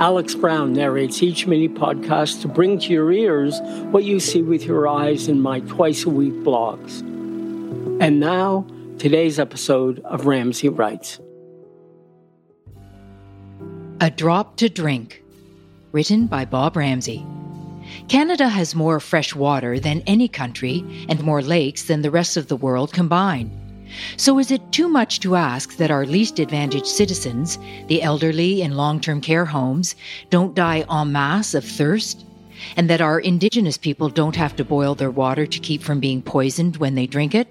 Alex Brown narrates each mini podcast to bring to your ears what you see with your eyes in my twice a week blogs. And now, today's episode of Ramsay Writes. A Drop to Drink, written by Bob Ramsay. Canada has more fresh water than any country and more lakes than the rest of the world combined. So, is it too much to ask that our least advantaged citizens, the elderly in long term care homes, don't die en masse of thirst? And that our Indigenous people don't have to boil their water to keep from being poisoned when they drink it?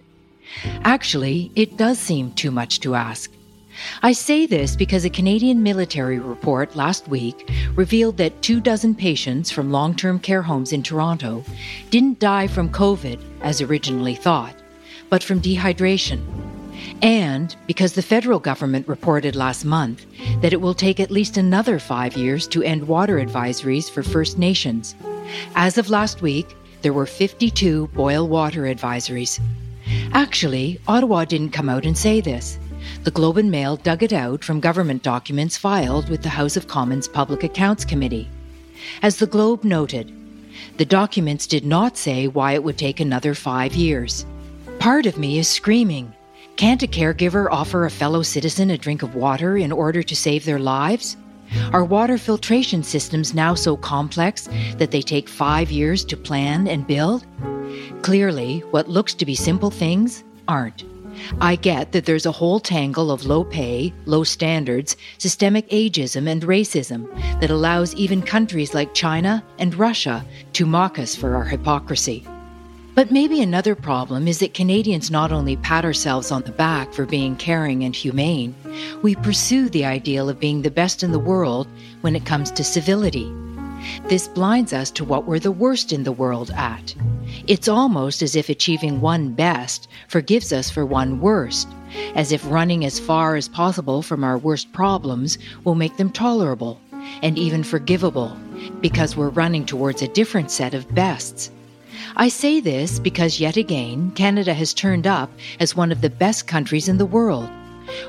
Actually, it does seem too much to ask. I say this because a Canadian military report last week revealed that two dozen patients from long term care homes in Toronto didn't die from COVID as originally thought but from dehydration. And because the federal government reported last month that it will take at least another five years to end water advisories for First Nations. As of last week, there were 52 boil water advisories. Actually, Ottawa didn't come out and say this. The Globe and Mail dug it out from government documents filed with the House of Commons Public Accounts Committee. As the Globe noted, the documents did not say why it would take another five years. Part of me is screaming. Can't a caregiver offer a fellow citizen a drink of water in order to save their lives? Are water filtration systems now so complex that they take five years to plan and build? Clearly, what looks to be simple things aren't. I get that there's a whole tangle of low pay, low standards, systemic ageism, and racism that allows even countries like China and Russia to mock us for our hypocrisy. But maybe another problem is that Canadians not only pat ourselves on the back for being caring and humane, we pursue the ideal of being the best in the world when it comes to civility. This blinds us to what we're the worst in the world at. It's almost as if achieving one best forgives us for one worst, as if running as far as possible from our worst problems will make them tolerable and even forgivable, because we're running towards a different set of bests. I say this because yet again, Canada has turned up as one of the best countries in the world.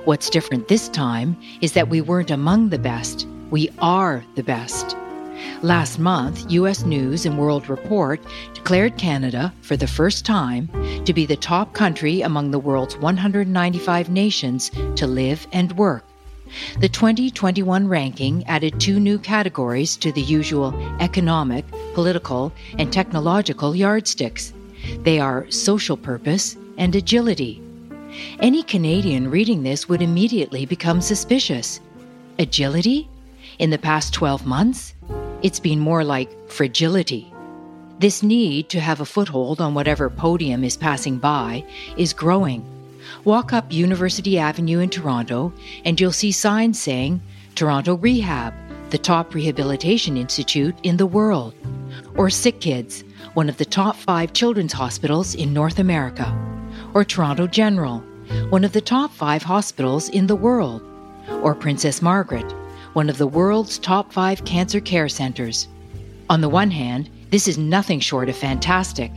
What's different this time is that we weren't among the best, we are the best. Last month, US News and World Report declared Canada, for the first time, to be the top country among the world's 195 nations to live and work. The 2021 ranking added two new categories to the usual economic, political, and technological yardsticks. They are social purpose and agility. Any Canadian reading this would immediately become suspicious. Agility? In the past 12 months? It's been more like fragility. This need to have a foothold on whatever podium is passing by is growing. Walk up University Avenue in Toronto, and you'll see signs saying Toronto Rehab, the top rehabilitation institute in the world, or Sick Kids, one of the top five children's hospitals in North America, or Toronto General, one of the top five hospitals in the world, or Princess Margaret, one of the world's top five cancer care centers. On the one hand, this is nothing short of fantastic.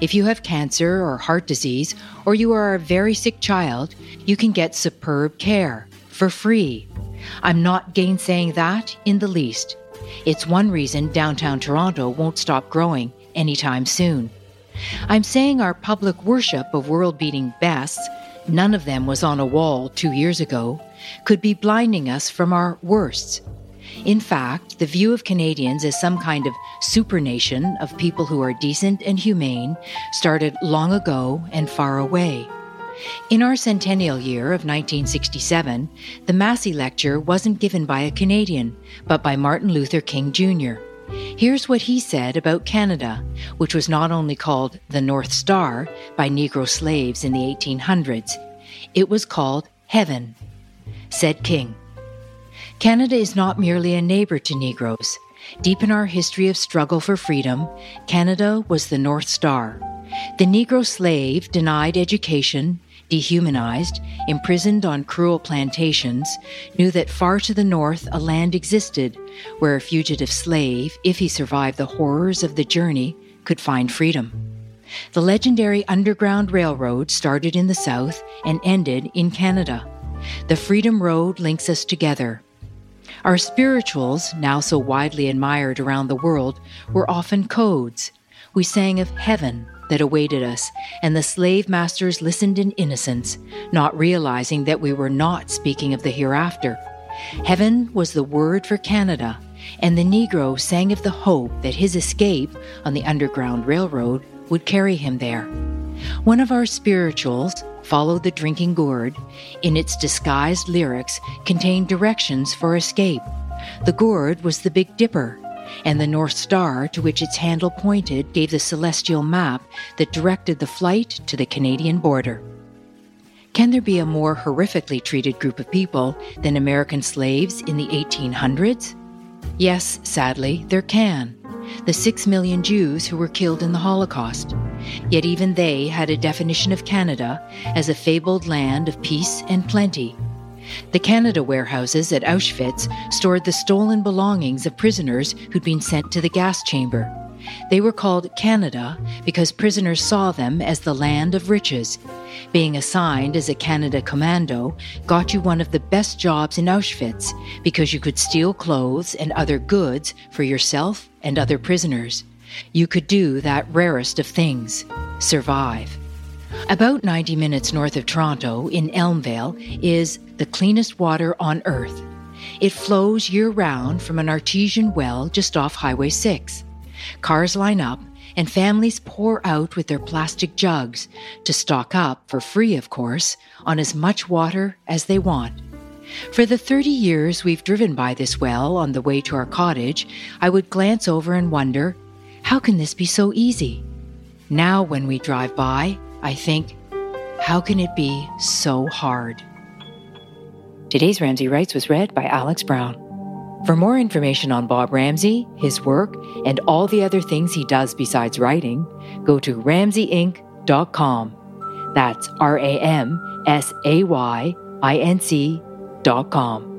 If you have cancer or heart disease, or you are a very sick child, you can get superb care for free. I'm not gainsaying that in the least. It's one reason downtown Toronto won't stop growing anytime soon. I'm saying our public worship of world beating bests, none of them was on a wall two years ago, could be blinding us from our worsts in fact, the view of Canadians as some kind of supernation of people who are decent and humane started long ago and far away. In our centennial year of 1967, the Massey Lecture wasn't given by a Canadian, but by Martin Luther King Jr. Here's what he said about Canada, which was not only called the North Star by Negro slaves in the 1800s, it was called Heaven. Said King, Canada is not merely a neighbor to Negroes. Deep in our history of struggle for freedom, Canada was the North Star. The Negro slave, denied education, dehumanized, imprisoned on cruel plantations, knew that far to the north a land existed where a fugitive slave, if he survived the horrors of the journey, could find freedom. The legendary Underground Railroad started in the South and ended in Canada. The Freedom Road links us together. Our spirituals, now so widely admired around the world, were often codes. We sang of heaven that awaited us, and the slave masters listened in innocence, not realizing that we were not speaking of the hereafter. Heaven was the word for Canada, and the Negro sang of the hope that his escape on the Underground Railroad would carry him there. One of our spirituals, Follow the Drinking Gourd, in its disguised lyrics contained directions for escape. The gourd was the Big Dipper, and the North Star to which its handle pointed gave the celestial map that directed the flight to the Canadian border. Can there be a more horrifically treated group of people than American slaves in the 1800s? Yes, sadly, there can. The six million Jews who were killed in the Holocaust. Yet even they had a definition of Canada as a fabled land of peace and plenty. The Canada warehouses at Auschwitz stored the stolen belongings of prisoners who'd been sent to the gas chamber. They were called Canada because prisoners saw them as the land of riches. Being assigned as a Canada commando got you one of the best jobs in Auschwitz because you could steal clothes and other goods for yourself and other prisoners. You could do that rarest of things survive. About 90 minutes north of Toronto, in Elmvale, is the cleanest water on earth. It flows year round from an artesian well just off Highway 6. Cars line up, and families pour out with their plastic jugs to stock up, for free of course, on as much water as they want. For the 30 years we've driven by this well on the way to our cottage, I would glance over and wonder, how can this be so easy? Now, when we drive by, I think, how can it be so hard? Today's Ramsay Writes was read by Alex Brown. For more information on Bob Ramsay, his work, and all the other things he does besides writing, go to ramsayinc.com. That's R A M S A Y I N C.com.